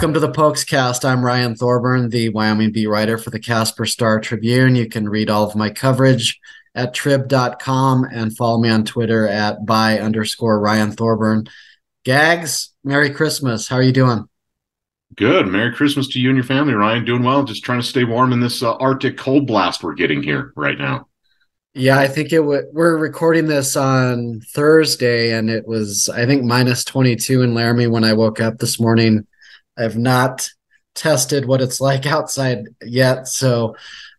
Welcome to the Pokes Cast. I'm Ryan Thorburn, the Wyoming beat writer for the Casper Star Tribune. You can read all of my coverage at trib.com and follow me on Twitter at by underscore Ryan Thorburn. Gags, Merry Christmas. How are you doing? Good. Merry Christmas to you and your family, Ryan. Doing well. Just trying to stay warm in this uh, Arctic cold blast we're getting here right now. Yeah, I think it w- we're recording this on Thursday, and it was I think minus 22 in Laramie when I woke up this morning. I've not tested what it's like outside yet, so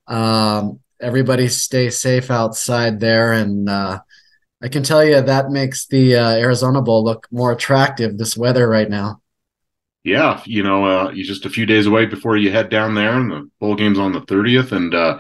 um, everybody stay safe outside there. And uh, I can tell you that makes the uh, Arizona Bowl look more attractive. This weather right now. Yeah, you know, uh, you're just a few days away before you head down there, and the bowl game's on the 30th, and uh,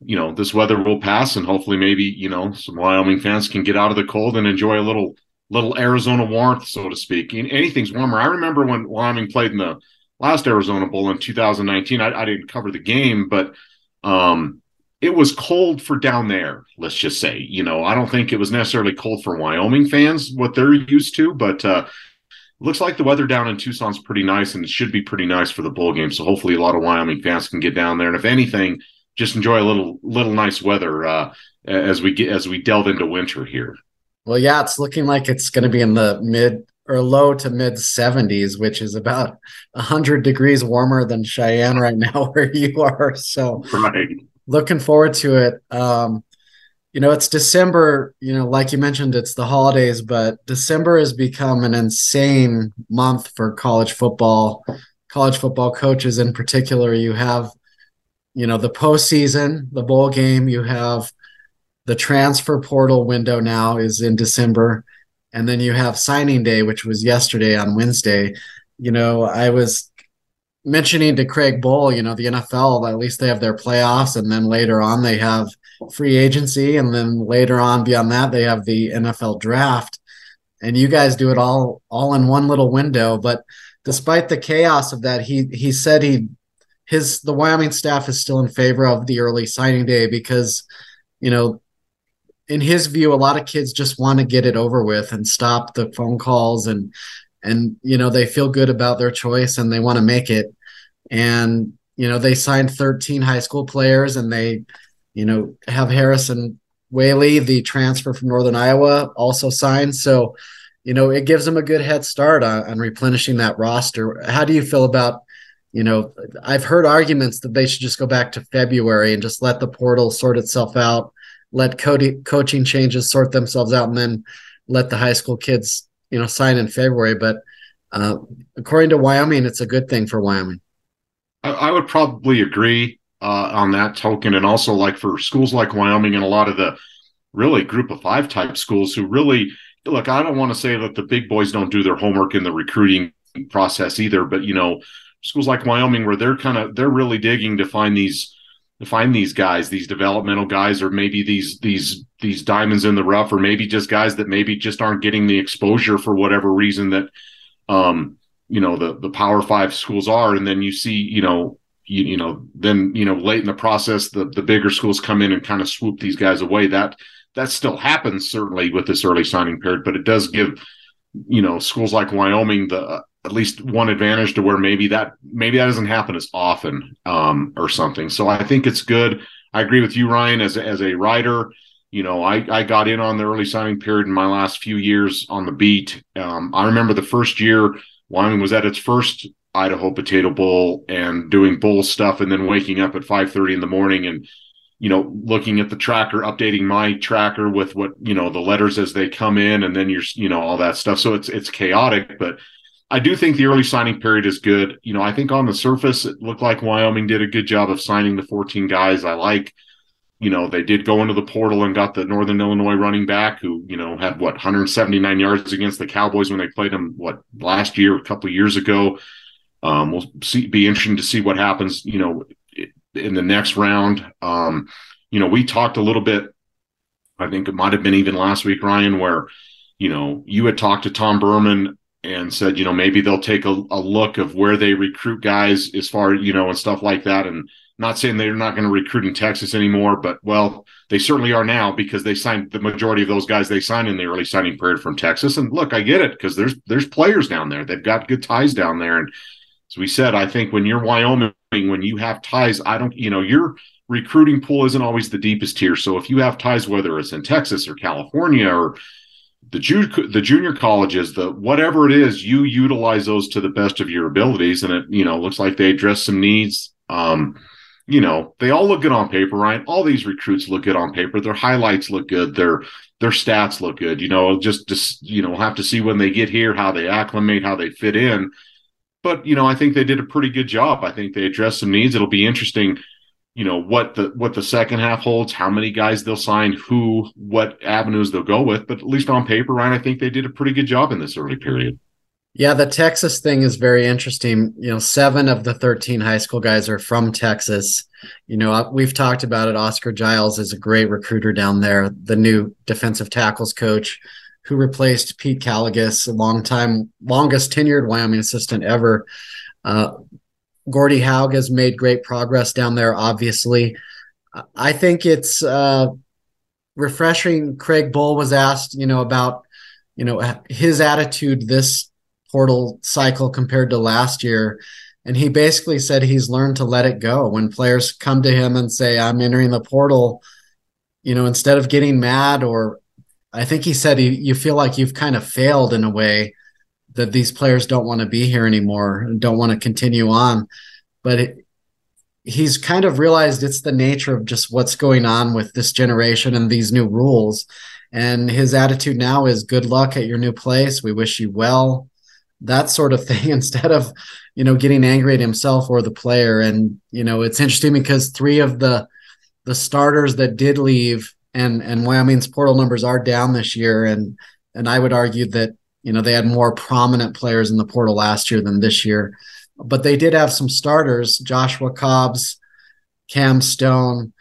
you know this weather will pass, and hopefully, maybe you know some Wyoming fans can get out of the cold and enjoy a little little Arizona warmth, so to speak. Anything's warmer. I remember when Wyoming played in the last Arizona Bowl in 2019. I, I didn't cover the game, but um, it was cold for down there. Let's just say, you know, I don't think it was necessarily cold for Wyoming fans what they're used to, but uh, looks like the weather down in Tucson's pretty nice, and it should be pretty nice for the bowl game. So hopefully, a lot of Wyoming fans can get down there, and if anything, just enjoy a little little nice weather uh, as we get as we delve into winter here. Well, yeah, it's looking like it's going to be in the mid or low to mid 70s, which is about 100 degrees warmer than Cheyenne right now, where you are. So, right. looking forward to it. Um, you know, it's December, you know, like you mentioned, it's the holidays, but December has become an insane month for college football, college football coaches in particular. You have, you know, the postseason, the bowl game, you have the transfer portal window now is in December. And then you have signing day, which was yesterday on Wednesday. You know, I was mentioning to Craig Bohl, you know, the NFL, at least they have their playoffs, and then later on they have free agency, and then later on beyond that they have the NFL draft. And you guys do it all all in one little window. But despite the chaos of that, he he said he his the Wyoming staff is still in favor of the early signing day because, you know, in his view, a lot of kids just want to get it over with and stop the phone calls and and you know they feel good about their choice and they want to make it. And you know they signed 13 high school players and they, you know, have Harrison Waylee, the transfer from Northern Iowa, also signed. So, you know, it gives them a good head start on, on replenishing that roster. How do you feel about? You know, I've heard arguments that they should just go back to February and just let the portal sort itself out let co- coaching changes sort themselves out and then let the high school kids you know sign in february. But uh, according to wyoming it's a good thing for wyoming. I, I would probably agree uh, on that token. And also like for schools like wyoming and a lot of the really group of five type schools who really look i don't want to say that the big boys don't do their homework in the recruiting process either. But you know schools like wyoming where they're kind of they're really digging to find these find these guys, these developmental guys, or maybe these these these diamonds in the rough, or maybe just guys that maybe just aren't getting the exposure for whatever reason that um you know the the power five schools are. And then you see you know you, you know then you know late in the process the the bigger schools come in and kind of swoop these guys away. That that still happens certainly with this early signing period but it does give you know schools like Wyoming the at least one advantage to where maybe that maybe that doesn't happen as often um, or something. So I think it's good. I agree with you, Ryan, as as a writer. You know, I, I got in on the early signing period in my last few years on the beat. Um, I remember the first year Wyoming was at its first Idaho Potato Bowl and doing bowl stuff, and then waking up at five thirty in the morning and you know looking at the tracker, updating my tracker with what you know the letters as they come in, and then you're you know all that stuff. So it's it's chaotic, but I do think the early signing period is good. You know, I think on the surface it looked like Wyoming did a good job of signing the 14 guys. I like, you know, they did go into the portal and got the Northern Illinois running back who, you know, had what 179 yards against the Cowboys when they played them what last year, a couple years ago. Um, we'll see. Be interesting to see what happens. You know, in the next round. Um, you know, we talked a little bit. I think it might have been even last week, Ryan, where you know you had talked to Tom Burman and said, you know, maybe they'll take a, a look of where they recruit guys as far, you know, and stuff like that. And not saying they're not going to recruit in Texas anymore, but well, they certainly are now because they signed the majority of those guys they signed in the early signing period from Texas. And look, I get it because there's there's players down there. They've got good ties down there. And as we said, I think when you're Wyoming, when you have ties, I don't, you know, your recruiting pool isn't always the deepest tier. So if you have ties, whether it's in Texas or California or the ju- the junior colleges, the whatever it is, you utilize those to the best of your abilities, and it you know looks like they address some needs. Um, you know, they all look good on paper, right? All these recruits look good on paper. Their highlights look good. Their their stats look good. You know, just just you know, have to see when they get here how they acclimate, how they fit in. But you know, I think they did a pretty good job. I think they addressed some needs. It'll be interesting you know what the what the second half holds, how many guys they'll sign, who, what avenues they'll go with. But at least on paper, Ryan, I think they did a pretty good job in this early period. Yeah, the Texas thing is very interesting. You know, seven of the 13 high school guys are from Texas. You know, we've talked about it. Oscar Giles is a great recruiter down there, the new defensive tackles coach who replaced Pete Kaligis, a long time, longest tenured Wyoming assistant ever. Uh, Gordie Haug has made great progress down there, obviously. I think it's uh, refreshing. Craig Bohl was asked, you know, about, you know, his attitude this portal cycle compared to last year. And he basically said he's learned to let it go. When players come to him and say, I'm entering the portal, you know, instead of getting mad, or I think he said he, you feel like you've kind of failed in a way that these players don't want to be here anymore and don't want to continue on. But it, he's kind of realized it's the nature of just what's going on with this generation and these new rules. And his attitude now is good luck at your new place. We wish you well, that sort of thing, instead of, you know, getting angry at himself or the player. And, you know, it's interesting because three of the the starters that did leave and and Wyoming's portal numbers are down this year. And and I would argue that you know, they had more prominent players in the portal last year than this year, but they did have some starters: Joshua Cobbs, Cam Stone,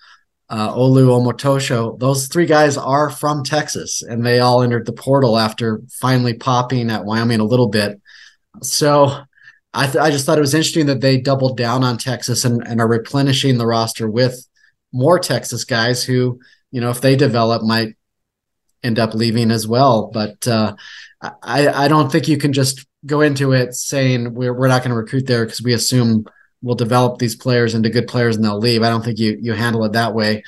uh, Olu Omotosho. Those three guys are from Texas, and they all entered the portal after finally popping at Wyoming a little bit. So I, th- I just thought it was interesting that they doubled down on Texas and, and are replenishing the roster with more Texas guys who, you know, if they develop, might end up leaving as well. But uh, I, I don't think you can just go into it saying we're, we're not going to recruit there because we assume we'll develop these players into good players and they'll leave. I don't think you you handle it that way.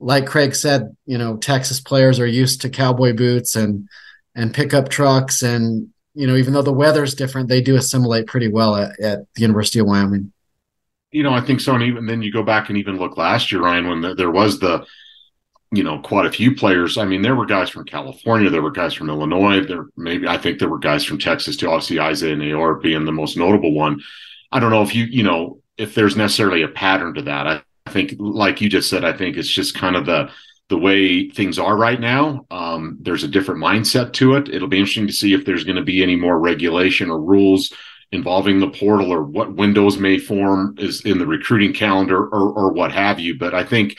Like Craig said, you know, Texas players are used to cowboy boots and and pickup trucks and you know, even though the weather's different, they do assimilate pretty well at, at the University of Wyoming. You know, I think so. And even then you go back and even look last year, Ryan, when the, there was the you know, quite a few players. I mean, there were guys from California, there were guys from Illinois, there maybe I think there were guys from Texas too. Obviously, Isaiah Neyor being the most notable one. I don't know if you, you know, if there's necessarily a pattern to that. I, I think, like you just said, I think it's just kind of the the way things are right now. Um, there's a different mindset to it. It'll be interesting to see if there's going to be any more regulation or rules involving the portal or what windows may form is in the recruiting calendar or or what have you. But I think,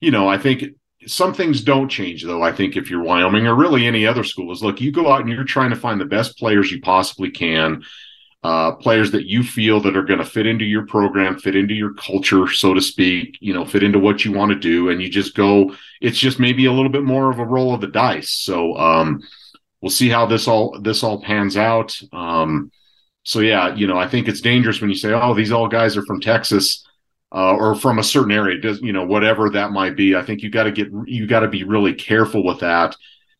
you know, I think some things don't change though i think if you're wyoming or really any other school is look you go out and you're trying to find the best players you possibly can uh, players that you feel that are going to fit into your program fit into your culture so to speak you know fit into what you want to do and you just go it's just maybe a little bit more of a roll of the dice. So um, we'll see how this all this all pans out. Um, so yeah you know i think it's dangerous when you say oh these all guys are from texas uh, or from a certain area, does you know whatever that might be. I think you got to get you got to be really careful with that.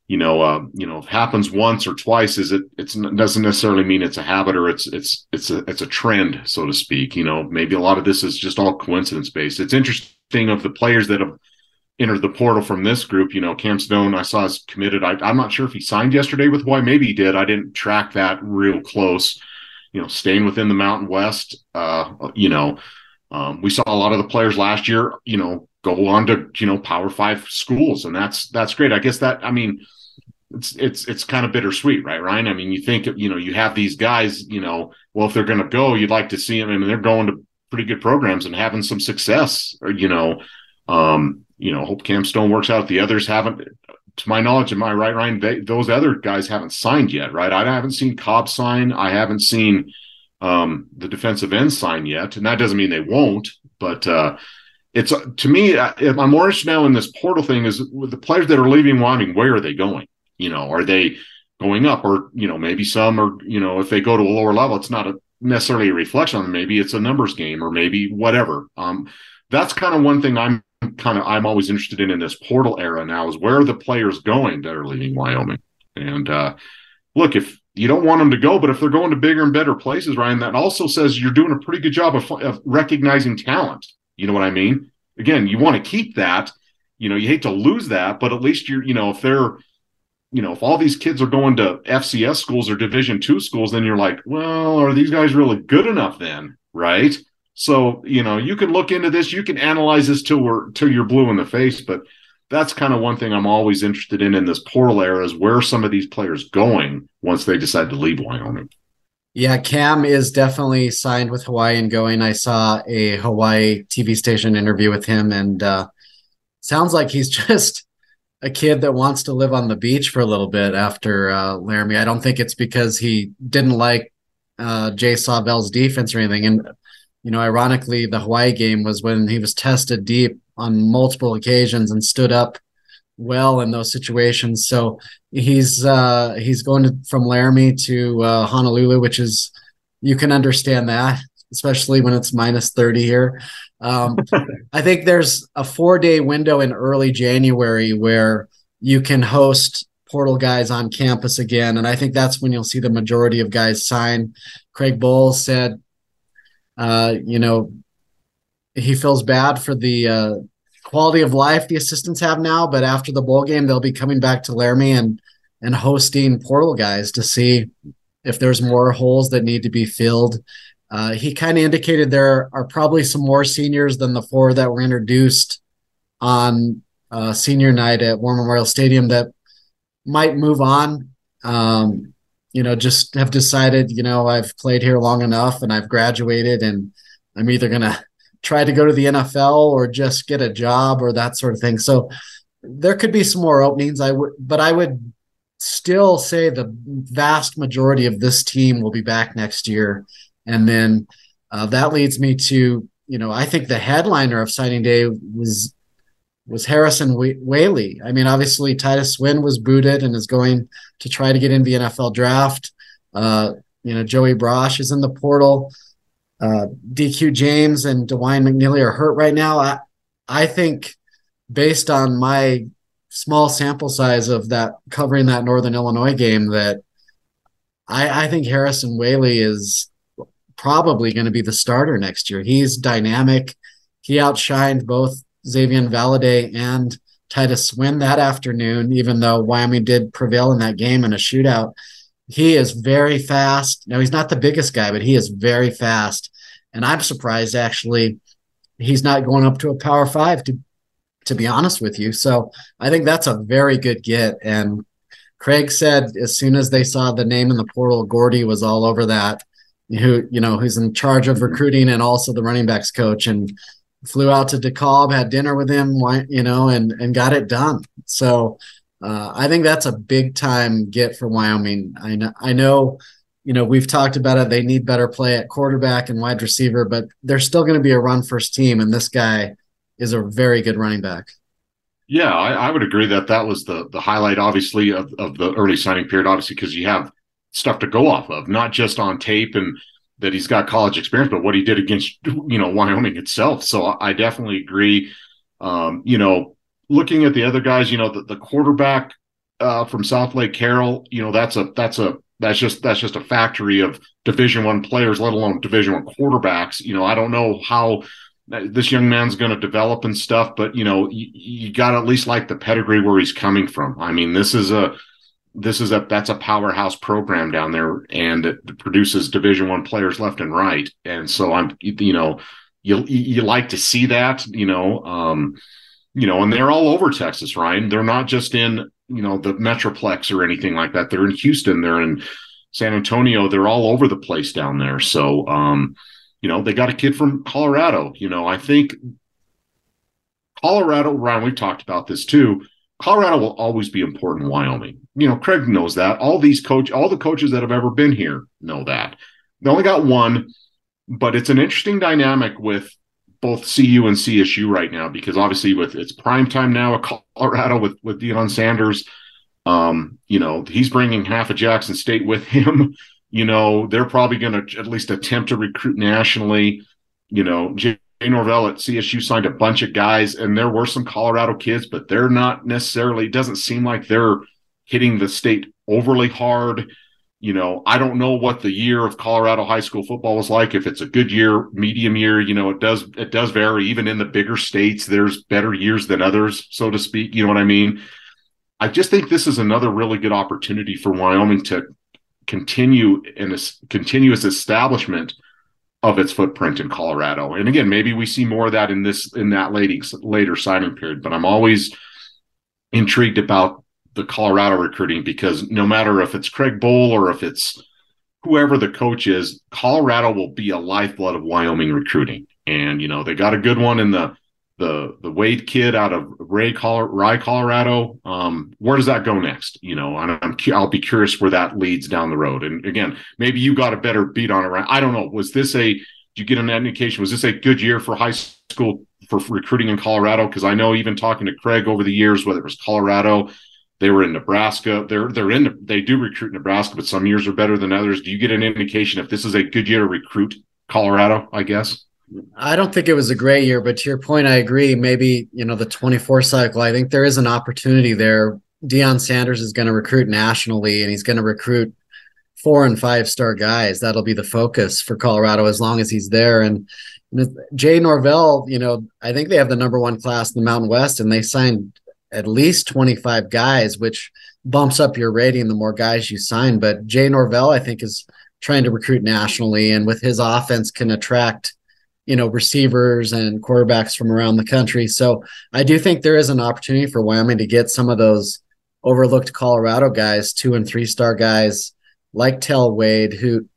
You know, uh, you know, if happens once or twice, is it? It doesn't necessarily mean it's a habit or it's it's it's a it's a trend, so to speak. You know, maybe a lot of this is just all coincidence based. It's interesting of the players that have entered the portal from this group. You know, Cam Stone, I saw is committed. I, am not sure if he signed yesterday with Hawaii. Maybe he did. I didn't track that real close. You know, staying within the Mountain West. Uh, you know, um, we saw a lot of the players last year, you know, go on to you know Power Five schools, and that's that's great. I guess that I mean, it's it's it's kind of bittersweet, right, Ryan? I mean, you think you know you have these guys, you know, well, if they're going to go, you'd like to see them, I and mean, they're going to pretty good programs and having some success, or you know, um, you know, hope Cam Stone works out. The others haven't, to my knowledge, am I right, Ryan? They, those other guys haven't signed yet, right? I haven't seen Cobb sign. I haven't seen um, the defensive end sign yet, and that doesn't mean they won't. But uh, it's to me, I'm more interested now in this portal thing. Is with the players that are leaving Wyoming, where are they going? You know, are they going up, or you know, maybe some are. You know, if they go to a lower level, it's not a necessarily a reflection on them. Maybe it's a numbers game or maybe whatever. Um, that's kind of one thing I'm kind of I'm always interested in in this portal era now is where are the players going that are leaving Wyoming? And uh, look, if you don't want them to go, but if they're going to bigger and better places, Ryan, that also says you're doing a pretty good job of, of recognizing talent. You know what I mean? Again, you want to keep that. You know, you hate to lose that, but at least you're, you know, if they're, you know, if all these kids are going to FCS schools or Division two schools, then you're like, well, are these guys really good enough then? Right. So, you know, you can look into this, you can analyze this till we're till you're blue in the face, but that's kind of one thing I'm always interested in in this portal era is where some of these players going once they decide to leave Wyoming. Yeah, Cam is definitely signed with Hawaii and going. I saw a Hawaii TV station interview with him, and uh, sounds like he's just a kid that wants to live on the beach for a little bit after uh, Laramie. I don't think it's because he didn't like uh, Jay Sawvel's defense or anything. And you know, ironically, the Hawaii game was when he was tested deep on multiple occasions and stood up well in those situations. So he's uh, he's going to, from Laramie to uh, Honolulu, which is you can understand that, especially when it's minus thirty here. Um, I think there's a four day window in early January where you can host portal guys on campus again, and I think that's when you'll see the majority of guys sign. Craig Bowles said, uh, you know, he feels bad for the uh, quality of life the assistants have now, but after the bowl game, they'll be coming back to Laramie and and hosting portal guys to see if there's more holes that need to be filled. Uh, he kind of indicated there are probably some more seniors than the four that were introduced on uh, senior night at War Memorial Stadium that might move on. Um, you know, just have decided, you know, I've played here long enough and I've graduated and I'm either going to try to go to the NFL or just get a job or that sort of thing. So there could be some more openings. I would, but I would still say the vast majority of this team will be back next year. And then uh, that leads me to, you know, I think the headliner of signing day was was Harrison Waylee. I mean, obviously Titus Swen was booted and is going to try to get into the NFL draft. Uh, you know, Joey Braasch is in the portal uh, DQ James and Dawaiian McNeely are hurt right now. I, I think based on my small sample size of that covering that Northern Illinois game that I, I think Harrison Waylee is probably going to be the starter next year. He's dynamic. He outshined both Xazavian Valladay and Titus Swen that afternoon, even though Wyoming did prevail in that game in a shootout. He is very fast. Now he's not the biggest guy, but he is very fast. And I'm surprised actually he's not going up to a power five to to be honest with you. So I think that's a very good get. And Craig said as soon as they saw the name in the portal, Gordy was all over that. Who you know who's in charge of recruiting and also the running backs coach and flew out to DeKalb, had dinner with him, you know, and and got it done. So uh, I think that's a big time get for Wyoming. I know, I know, you know, we've talked about it. They need better play at quarterback and wide receiver, but they're still going to be a run first team, and this guy is a very good running back. Yeah, I, I would agree that that was the the highlight, obviously, of, of the early signing period. Obviously, because you have stuff to go off of, not just on tape and that he's got college experience, but what he did against you know Wyoming itself. So I definitely agree. Um, you know, looking at the other guys, you know, the, the quarterback uh, from Southlake Carroll, you know, that's a that's a that's just that's just a factory of Division One players, let alone Division One quarterbacks. You know, I don't know how this young man's going to develop and stuff, but you know, you, you got to at least like the pedigree where he's coming from. I mean, this is a this is a that's a powerhouse program down there, and it produces Division One players left and right. And so I'm, you know, you you like to see that, you know. Um, you know, and they're all over Texas, Ryan. They're not just in, you know, the Metroplex or anything like that. They're in Houston, they're in San Antonio, they're all over the place down there. So, um, you know, they got a kid from Colorado. You know, I think Colorado, Ryan, we've talked about this too. Colorado will always be important in Wyoming. You know, Craig knows that. All these coach, all the coaches that have ever been here know that. They only got one, but it's an interesting dynamic with both CU and CSU right now because obviously with it's prime time now at Colorado with with Deion Sanders. Um, you know, he's bringing half of Jackson State with him. You know, they're probably going to at least attempt to recruit nationally. You know, Jay Norvell at CSU signed a bunch of guys, and there were some Colorado kids, but they're not necessarily, It doesn't seem like they're hitting the state overly hard. You know, I don't know what the year of Colorado high school football was like. If it's a good year, medium year, you know, it does it does vary. Even in the bigger states, there's better years than others, so to speak. You know what I mean? I just think this is another really good opportunity for Wyoming to continue in a continuous establishment of its footprint in Colorado. And again, maybe we see more of that in this in that later later signing period. But I'm always intrigued about the Colorado recruiting because no matter if it's Craig Bohl or if it's whoever the coach is, Colorado will be a lifeblood of Wyoming recruiting. And you know they got a good one in the the the Wade kid out of Ray, Rye, Colorado. Um, where does that go next? You know, and I'm I'll be curious where that leads down the road. And again, maybe you got a better beat on it. I don't know. Was this a? Did you get an indication? Was this a good year for high school for recruiting in Colorado? Because I know even talking to Craig over the years, whether it was Colorado, they were in Nebraska. They're they're in they do recruit Nebraska, but some years are better than others. Do you get an indication if this is a good year to recruit Colorado? I guess. I don't think it was a great year, but to your point, I agree. Maybe, you know, the 24 cycle, I think there is an opportunity there. Deion Sanders is going to recruit nationally and he's going to recruit four and five star guys. That'll be the focus for Colorado as long as he's there. And, and Jay Norvell, you know, I think they have the number one class in the Mountain West and they signed at least 25 guys, which bumps up your rating the more guys you sign. But Jay Norvell, I think, is trying to recruit nationally and with his offense can attract you know receivers and quarterbacks from around the country. So I do think there is an opportunity for Wyoming to get some of those overlooked Colorado guys, two and three star guys like Tell Wade, who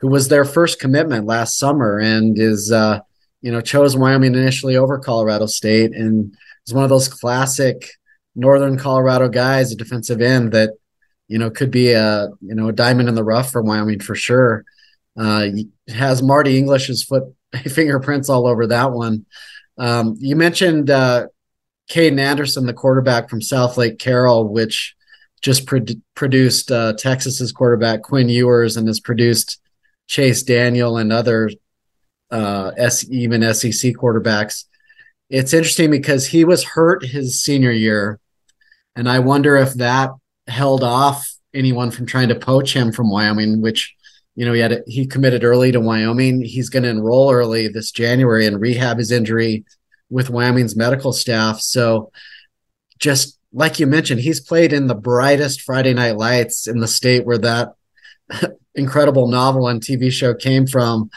who was their first commitment last summer and is uh, you know chose Wyoming initially over Colorado State and is one of those classic Northern Colorado guys, a defensive end that you know could be a you know a diamond in the rough for Wyoming for sure. Uh, has Marty English's foot fingerprints all over that one. Um, you mentioned uh, Caden Anderson, the quarterback from South Lake Carroll, which just pro- produced uh, Texas's quarterback Quinn Ewers and has produced Chase Daniel and other uh, S- even SEC quarterbacks. It's interesting because he was hurt his senior year, and I wonder if that held off anyone from trying to poach him from Wyoming, which you know, he had he committed early to Wyoming. He's going to enroll early this January and rehab his injury with Wyoming's medical staff. So, just like you mentioned, he's played in the brightest Friday Night Lights in the state where that incredible novel and TV show came from.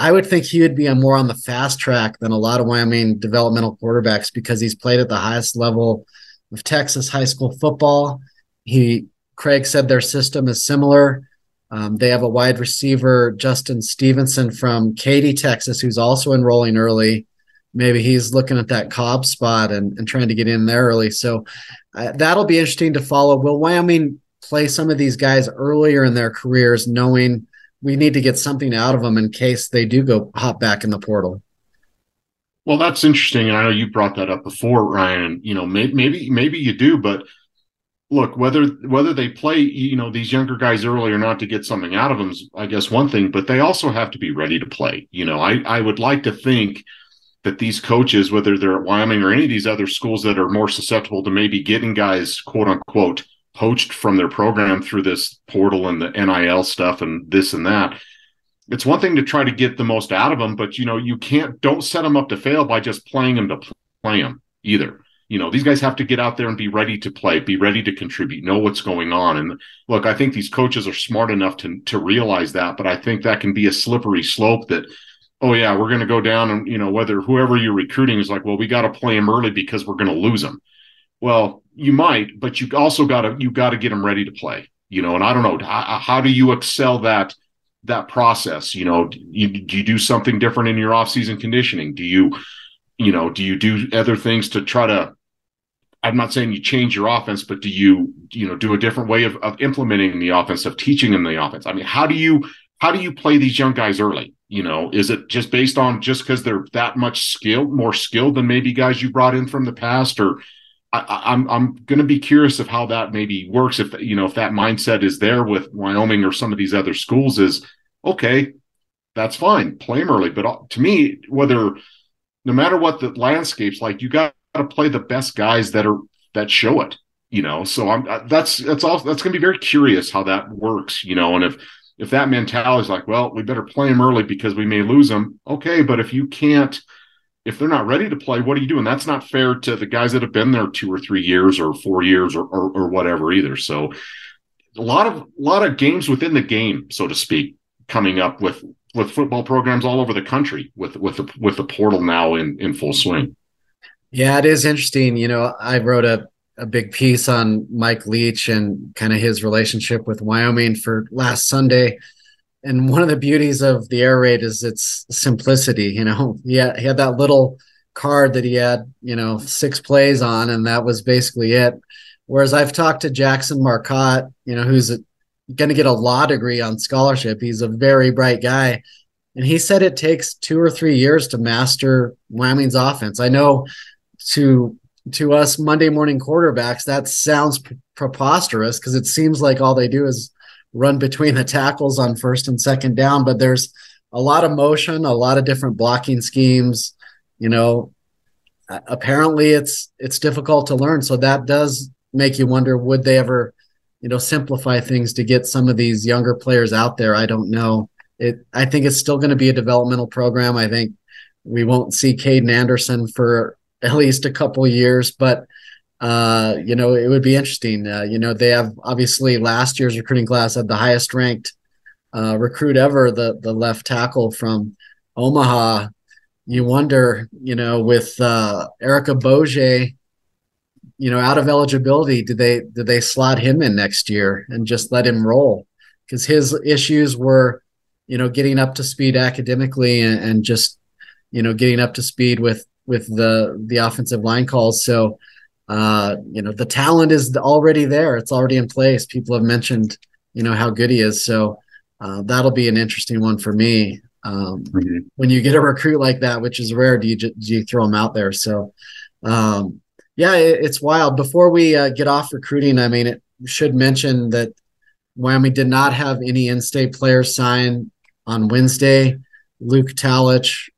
I would think he would be more on the fast track than a lot of Wyoming developmental quarterbacks because he's played at the highest level of Texas high school football. He Craig said their system is similar um, they have a wide receiver, Justin Stevenson from Katy, Texas, who's also enrolling early. Maybe he's looking at that Cobb spot and, and trying to get in there early. So uh, that'll be interesting to follow. Will Wyoming play some of these guys earlier in their careers, knowing we need to get something out of them in case they do go hop back in the portal? Well, that's interesting, and I know you brought that up before, Ryan. You know, maybe maybe maybe you do, but look whether whether they play you know these younger guys early or not to get something out of them is i guess one thing but they also have to be ready to play you know i i would like to think that these coaches whether they're at wyoming or any of these other schools that are more susceptible to maybe getting guys quote unquote poached from their program through this portal and the nil stuff and this and that it's one thing to try to get the most out of them but you know you can't don't set them up to fail by just playing them to play them either. You know these guys have to get out there and be ready to play be ready to contribute know what's going on. And look i think these coaches are smart enough to to realize that but i think that can be a slippery slope that oh yeah we're going to go down and you know whether whoever you're recruiting is like well we got to play them early because we're going to lose them well you might but you also got to you got to get them ready to play you know and i don't know how, how do you excel that that process you know you, do you do something different in your off-season conditioning do you you know do you do other things to try to I'm not saying you change your offense, but do you, you know, do a different way of, of implementing the offense, of teaching them the offense? I mean, how do you how do you play these young guys early? You know, is it just based on just because they're that much skilled, more skilled than maybe guys you brought in from the past, or I, am I'm, I'm going to be curious of how that maybe works. If you know if that mindset is there with Wyoming or some of these other schools, is okay, that's fine, play them early. But uh, to me, whether no matter what the landscape's like, you got to play the best guys that are that show it. You know, so I'm uh, that's that's all that's going to be very curious how that works. You know, and if if that mentality is like, well, we better play them early because we may lose them. Okay, but if you can't if they're not ready to play, what are you doing? That's not fair to the guys that have been there two or three years or four years or, or, or whatever either. So a lot of a lot of games within the game, so to speak, coming up with with football programs all over the country with with the with the portal now in in full swing. Yeah, it is interesting. You know, I wrote a a big piece on Mike Leach and kind of his relationship with Wyoming for last Sunday and one of the beauties of the air raid is its simplicity. You know, he had, he had that little card that he had, you know, six plays on, and that was basically it. Whereas I've talked to Jackson Marcotte, you know, who's going to get a law degree on scholarship. He's a very bright guy. And he said it takes two or three years to master Wyoming's offense. I know to to us Monday morning quarterbacks, that sounds pre- preposterous because it seems like all they do is run between the tackles on first and second down, but there's a lot of motion, a lot of different blocking schemes. You know, apparently it's it's difficult to learn. So that does make you wonder would they ever, you know, simplify things to get some of these younger players out there? I don't know. It I think it's still going to be a developmental program. I think we won't see Caden Anderson for at least a couple years, but uh, you know, it would be interesting. Uh, you know, they have obviously last year's recruiting class had the highest ranked uh, recruit ever, the the left tackle from Omaha. You wonder, you know, with uh, Eric Abojei, you know, out of eligibility, did they did they slot him in next year and just let him roll? Because his issues were, you know, getting up to speed academically and, and just, you know, getting up to speed with with the the offensive line calls. So uh, you know, the talent is already there. It's already in place. People have mentioned, you know, how good he is. So uh, that'll be an interesting one for me. Um, mm-hmm. When you get a recruit like that, which is rare, do you do you throw him out there? So, um, yeah, it, it's wild. Before we uh, get off recruiting, I mean, it should mention that Wyoming did not have any in-state players sign on Wednesday. Luke Talich,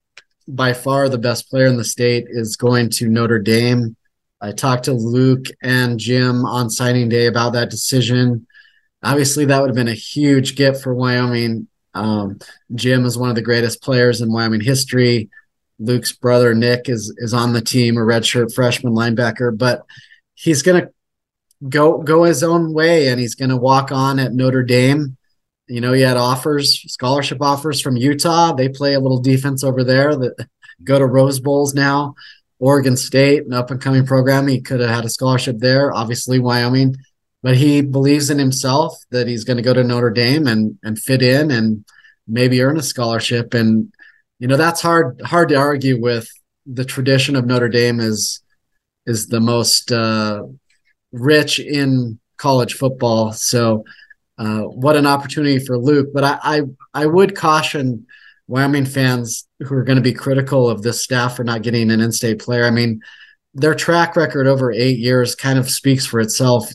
by far the best player in the state, is going to Notre Dame. I talked to Luke and Jim on signing day about that decision. Obviously, that would have been a huge get for Wyoming. Um, Jim is one of the greatest players in Wyoming history. Luke's brother Nick is is on the team, a redshirt freshman linebacker, but he's going to go go his own way and he's going to walk on at Notre Dame. You know, he had offers, scholarship offers from Utah. They play a little defense over there that go to Rose Bowls now. Oregon State, an up and coming program. He could have had a scholarship there, obviously Wyoming, but he believes in himself that he's going to go to Notre Dame and and fit in and maybe earn a scholarship. And you know that's hard hard to argue with. The tradition of Notre Dame is is the most uh, rich in college football. So, uh, what an opportunity for Luke! But I I, I would caution Wyoming fans who are going to be critical of this staff for not getting an in-state player. I mean, their track record over eight years kind of speaks for itself.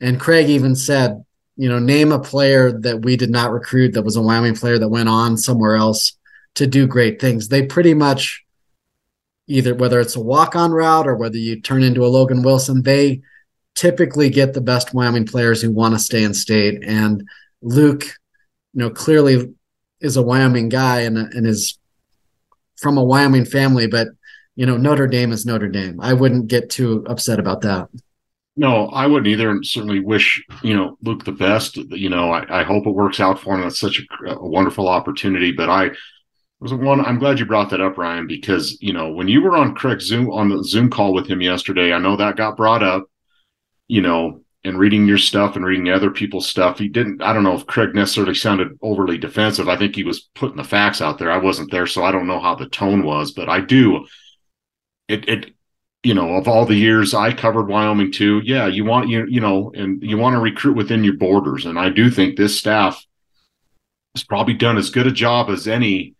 And Craig even said, you know, name a player that we did not recruit that was a Wyoming player that went on somewhere else to do great things. They pretty much either whether it's a walk-on route or whether you turn into a Logan Wilson, they typically get the best Wyoming players who want to stay in state. And Luke, you know, clearly is a Wyoming guy and, and is from a Wyoming family, but you know, Notre Dame is Notre Dame. I wouldn't get too upset about that. No, I wouldn't either, and certainly wish you know Luke the best. You know, I, I hope it works out for him. That's such a, a, wonderful opportunity. But I was one. I'm glad you brought that up, Ryan, because you know when you were on Craig Zoom on the Zoom call with him yesterday, I know that got brought up. You know, and reading your stuff and reading other people's stuff, he didn't. I don't know if Craig necessarily sounded overly defensive. I think he was putting the facts out there. I wasn't there, so I don't know how the tone was, but I do. It it you know of all the years I covered Wyoming too. Yeah, you want you you know, and you want to recruit within your borders, and I do think this staff has probably done as good a job as any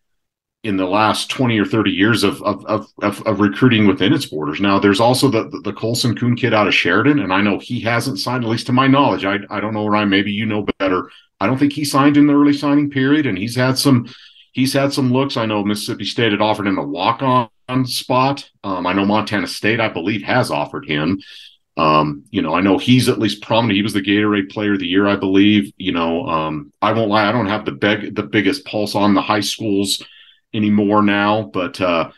in the last 20 or 30 years of of, of, of, of recruiting within its borders. Now, there's also the, the, the Colson Coon kid out of Sheridan, and I know he hasn't signed, at least to my knowledge. I, I don't know, Ryan, maybe you know better. I don't think he signed in the early signing period, and he's had some he's had some looks. I know Mississippi State had offered him a walk on spot. Um, I know Montana State, I believe, has offered him. Um, you know, I know he's at least prominent. He was the Gatorade Player of the Year, I believe. You know, um, I won't lie, I don't have the big, the biggest pulse on the high schools anymore now, but uh,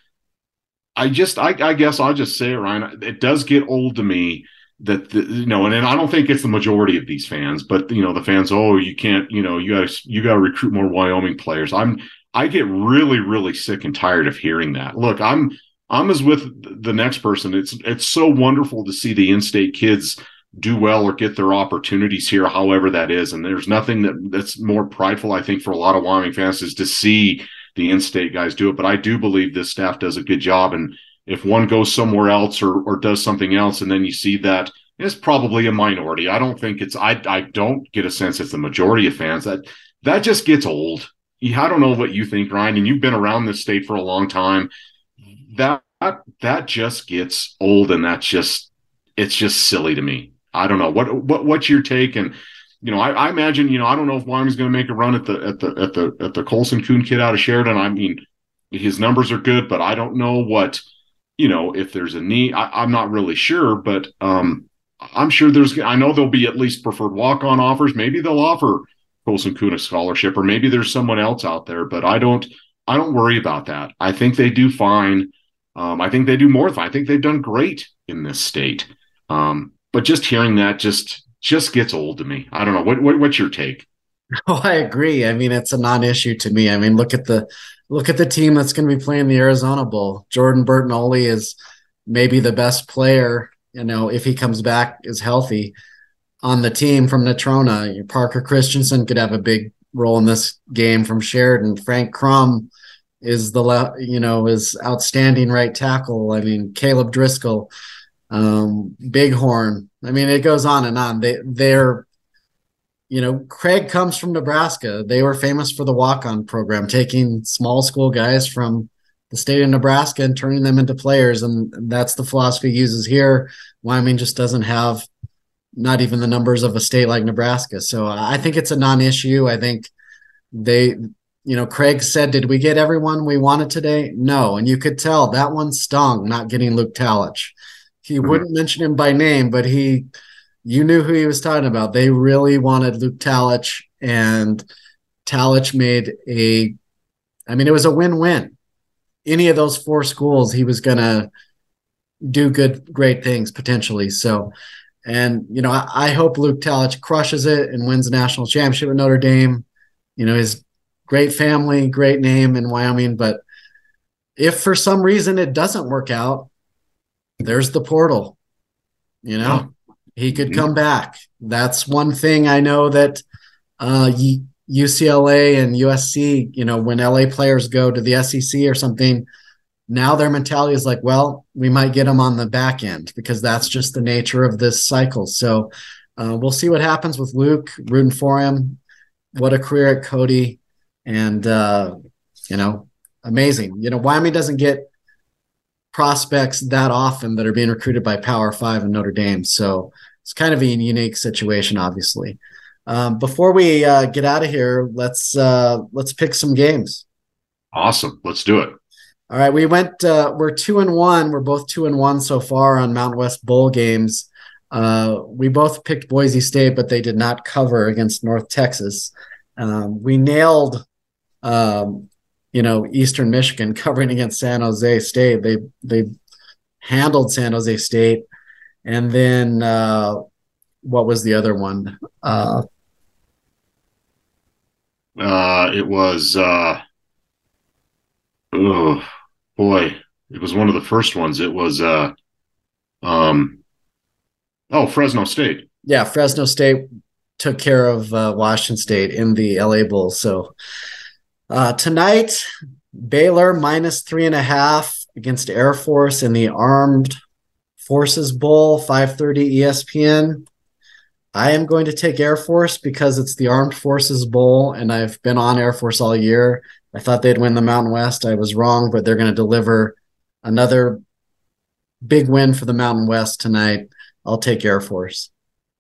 I just, I, I guess I'll just say it, Ryan. It does get old to me that the, you know, and, and I don't think it's the majority of these fans, but you know, the fans, oh, you can't, you know, you got you got to recruit more Wyoming players. I'm, I get really, really sick and tired of hearing that. Look, I'm I'm as with the next person. It's it's so wonderful to see the in-state kids do well or get their opportunities here, however that is. And there's nothing that that's more prideful, I think, for a lot of Wyoming fans is to see the in-state guys do it. But I do believe this staff does a good job. And if one goes somewhere else or or does something else, and then you see that it's probably a minority. I don't think it's I I don't get a sense it's the majority of fans. That that just gets old. I don't know what you think, Ryan, and you've been around this state for a long time that that just gets old and that's just it's just silly to me. I don't know what what what's your take and you know I, I imagine you know I don't know if Wyoming's going to make a run at the at the at the at the Colson Coon kid out of Sheridan. I mean his numbers are good, but I don't know what you know if there's a need. I, am not really sure, but um, I'm sure there's. I know there'll be at least preferred walk on offers. Maybe they'll offer Colson Coon a scholarship, or maybe there's someone else out there. But I don't. I don't worry about that. I think they do fine. Um, I think they do more. Than I think they've done great in this state. Um, but just hearing that just just gets old to me. I don't know. What, what what's your take? Oh, I agree. I mean, it's a non-issue to me. I mean, look at the look at the team that's going to be playing the Arizona Bowl. Jordan Bertagnole is maybe the best player. You know, if he comes back is healthy on the team from Natrona. Parker Christensen could have a big role in this game from Sheridan. Frank Crum is the you know is outstanding right tackle. I mean Caleb Driscoll, um, Bighorn. I mean it goes on and on. They they're you know Craig comes from Nebraska. They were famous for the walk on program, taking small school guys from the state of Nebraska and turning them into players, and that's the philosophy he uses here. Wyoming just doesn't have not even the numbers of a state like Nebraska. So I think it's a non-issue. I think they you know, Craig said, Did we get everyone we wanted today? No. And you could tell that one stung not getting Luke Talich. He mm-hmm. wouldn't mention him by name, but he, you knew who he was talking about. They really wanted Luke Talich, and Talich made a, I mean, it was a win win. Any of those four schools, he was going to do good, great things potentially. So, and, you know, I, I hope Luke Talich crushes it and wins a national championship with Notre Dame. You know, his great family, great name in Wyoming. But if for some reason it doesn't work out, there's the portal. You know, he could come back. That's one thing I know that uh, UCLA and USC, you know, when LA players go to the SEC or something, now their mentality is like, well, we might get them on the back end because that's just the nature of this cycle. So uh, we'll see what happens with Luke, rooting for him. What a career at Cody and uh, you know, amazing. You know, Wyoming doesn't get prospects that often that are being recruited by Power Five and Notre Dame, so it's kind of a unique situation, obviously. Um, before we uh, get out of here, let's uh, let's pick some games. Awesome, let's do it. All right, we went. Uh, we're two and one. We're both two and one so far on Mountain West Bowl games. Uh, we both picked Boise State, but they did not cover against North Texas. Um, we nailed um, you know, Eastern Michigan covering against San Jose State. They they handled San Jose State, and then uh, what was the other one? Uh, uh, it was uh, oh boy, it was one of the first ones. It was uh, um, oh Fresno State. Yeah, Fresno State took care of uh, Washington State in the LA Bowl. So uh, tonight, Baylor minus three and a half against Air Force in the Armed Forces Bowl, 5:30 ESPN. I am going to take Air Force because it's the Armed Forces Bowl, and I've been on Air Force all year. I thought they'd win the Mountain West. I was wrong, but they're going to deliver another big win for the Mountain West tonight. I'll take Air Force.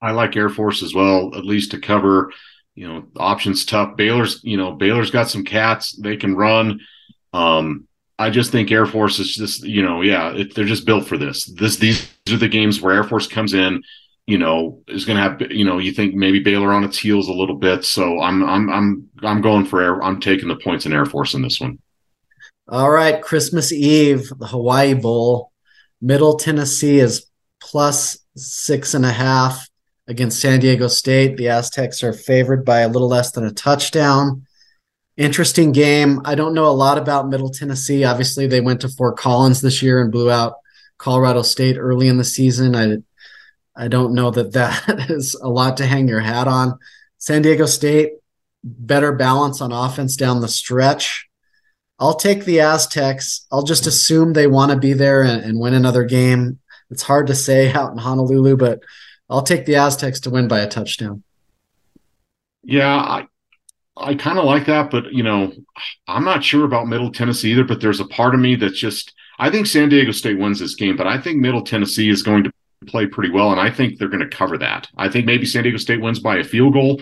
I like Air Force as well, at least to cover. You know, options tough. Baylor's, you know, Baylor's got some cats. They can run. Um, I just think Air Force is just, you know, yeah, it, they're just built for this. This these are the games where Air Force comes in, you know, is going to have, you know, you think maybe Baylor on its heels a little bit. So I'm I'm I'm I'm going for Air. I'm taking the points in Air Force in this one. All right, Christmas Eve, the Hawaii Bowl. Middle Tennessee is plus six and a half against San Diego State. The Aztecs are favored by a little less than a touchdown. Interesting game. I don't know a lot about Middle Tennessee. Obviously, they went to Fort Collins this year and blew out Colorado State early in the season. I I don't know that that is a lot to hang your hat on. San Diego State better balance on offense down the stretch. I'll take the Aztecs. I'll just assume they want to be there and, and win another game. It's hard to say out in Honolulu, but I'll take the Aztecs to win by a touchdown. Yeah, I I kind of like that, but you know, I'm not sure about Middle Tennessee either. But there's a part of me that's just I think San Diego State wins this game, but I think Middle Tennessee is going to play pretty well, and I think they're going to cover that. I think maybe San Diego State wins by a field goal.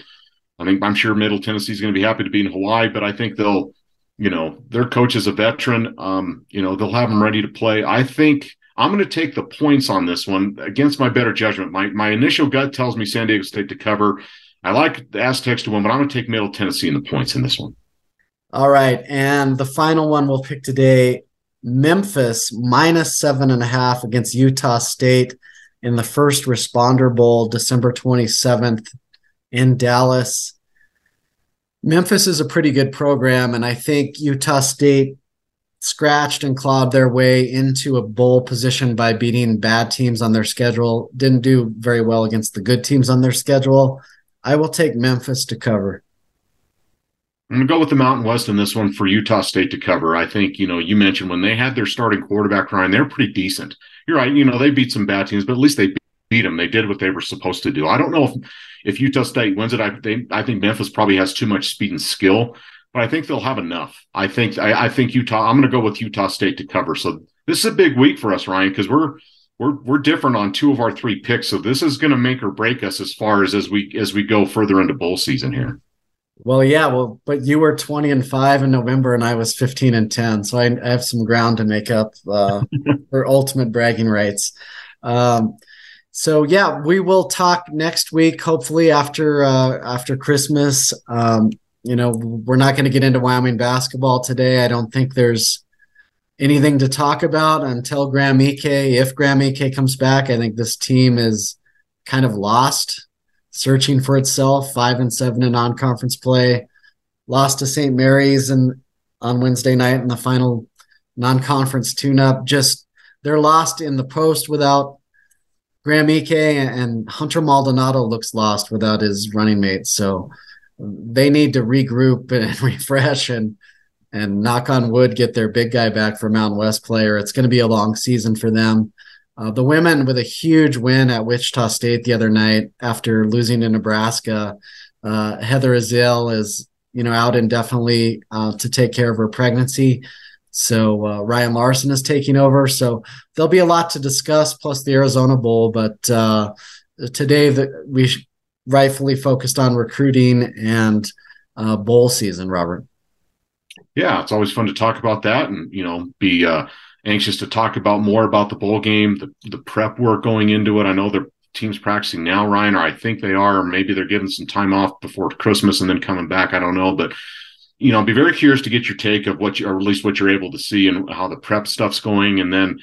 I think I'm sure Middle Tennessee is going to be happy to be in Hawaii, but I think they'll, you know, their coach is a veteran. Um, you know, they'll have them ready to play. I think I'm going to take the points on this one against my better judgment. My my initial gut tells me San Diego State to cover. I like the Aztecs to win, but I'm going to take Middle Tennessee in the points in this one. All right. And the final one we'll pick today Memphis minus seven and a half against Utah State in the first responder bowl, December 27th in Dallas. Memphis is a pretty good program, and I think Utah State scratched and clawed their way into a bowl position by beating bad teams on their schedule. Didn't do very well against the good teams on their schedule. I will take Memphis to cover. I'm going to go with the Mountain West in this one for Utah State to cover. I think, you know, you mentioned when they had their starting quarterback, Ryan, they're pretty decent. You're right. You know, they beat some bad teams, but at least they beat them. They did what they were supposed to do. I don't know if, if Utah State wins it. I, they, I think Memphis probably has too much speed and skill, but I think they'll have enough. I think, I, I think Utah, I'm going to go with Utah State to cover. So this is a big week for us, Ryan, because we're, we're we're different on two of our three picks, so this is going to make or break us as far as as we as we go further into bowl season here. Well, yeah, well, but you were twenty and five in November, and I was fifteen and ten, so I, I have some ground to make up uh, for ultimate bragging rights. Um, so yeah, we will talk next week, hopefully after uh, after Christmas. Um, you know, we're not going to get into Wyoming basketball today. I don't think there's anything to talk about until Graham Ike. If Graham Ike comes back, I think this team is kind of lost, searching for itself. Five and seven in non-conference play, lost to St. Mary's and on Wednesday night in the final non-conference tune-up. Just they're lost in the post without Graham Ike, and Hunter Maldonado looks lost without his running mate. So they need to regroup and refresh and and knock on wood, get their big guy back for Mountain West player. It's going to be a long season for them. Uh, the women with a huge win at Wichita State the other night after losing to Nebraska. Uh, Heather Ezell is, you know, out indefinitely uh, to take care of her pregnancy. So uh, Ryan Larson is taking over. So there'll be a lot to discuss, plus the Arizona Bowl. But uh, today, the, we rightfully focused on recruiting and uh, bowl season, Robert yeah, it's always fun to talk about that and, you know, be uh, anxious to talk about more about the bowl game, the, the prep work going into it. I know the teams practicing now, Ryan, or I think they are, or maybe they're giving some time off before Christmas and then coming back. I don't know. But, you know, I'd be very curious to get your take of what you, or at least what you're able to see and how the prep stuff's going. And then,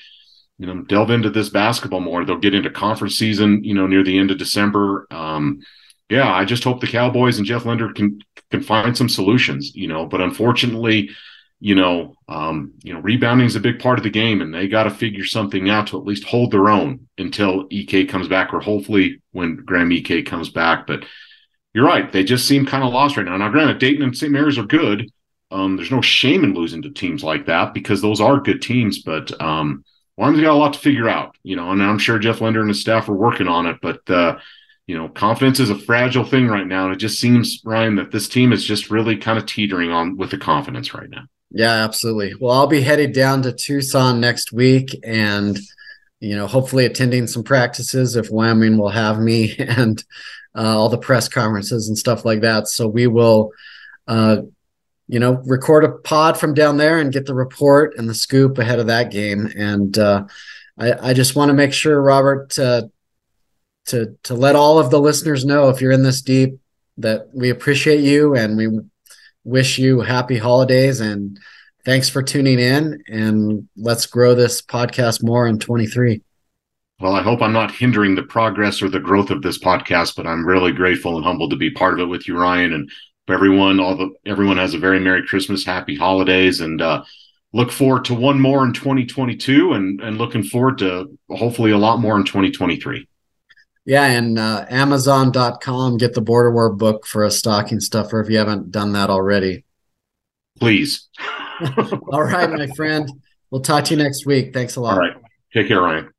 you know, delve into this basketball more. They'll get into conference season, you know, near the end of December. Um, yeah, I just hope the Cowboys and Jeff Linder can can find some solutions, you know. But unfortunately, you know, um, you know, rebounding is a big part of the game, and they got to figure something out to at least hold their own until Ike comes back, or hopefully when Graham Ike comes back. But you're right; they just seem kind of lost right now. Now, granted, Dayton and St. Mary's are good. Um, there's no shame in losing to teams like that because those are good teams. But um, Wyoming's got a lot to figure out, you know, and I'm sure Jeff Linder and his staff are working on it. But uh, you know, confidence is a fragile thing right now. And it just seems, Ryan, that this team is just really kind of teetering on with the confidence right now. Yeah, absolutely. Well, I'll be headed down to Tucson next week and, you know, hopefully attending some practices if Wyoming will have me and uh, all the press conferences and stuff like that. So we will, uh, you know, record a pod from down there and get the report and the scoop ahead of that game. And uh, I, I, just want to make sure, Robert, to to to let all of the listeners know if you're in this deep that we appreciate you and we wish you happy holidays and thanks for tuning in and let's grow this podcast more in 23 well i hope i'm not hindering the progress or the growth of this podcast but i'm really grateful and humbled to be part of it with you ryan and everyone all the everyone has a very merry christmas happy holidays and uh, look forward to one more in 2022 and and looking forward to hopefully a lot more in 2023 yeah, and uh, Amazon.com, get the Border War book for a stocking stuffer if you haven't done that already. Please. All right, my friend. We'll talk to you next week. Thanks a lot. All right. Take care, Ryan.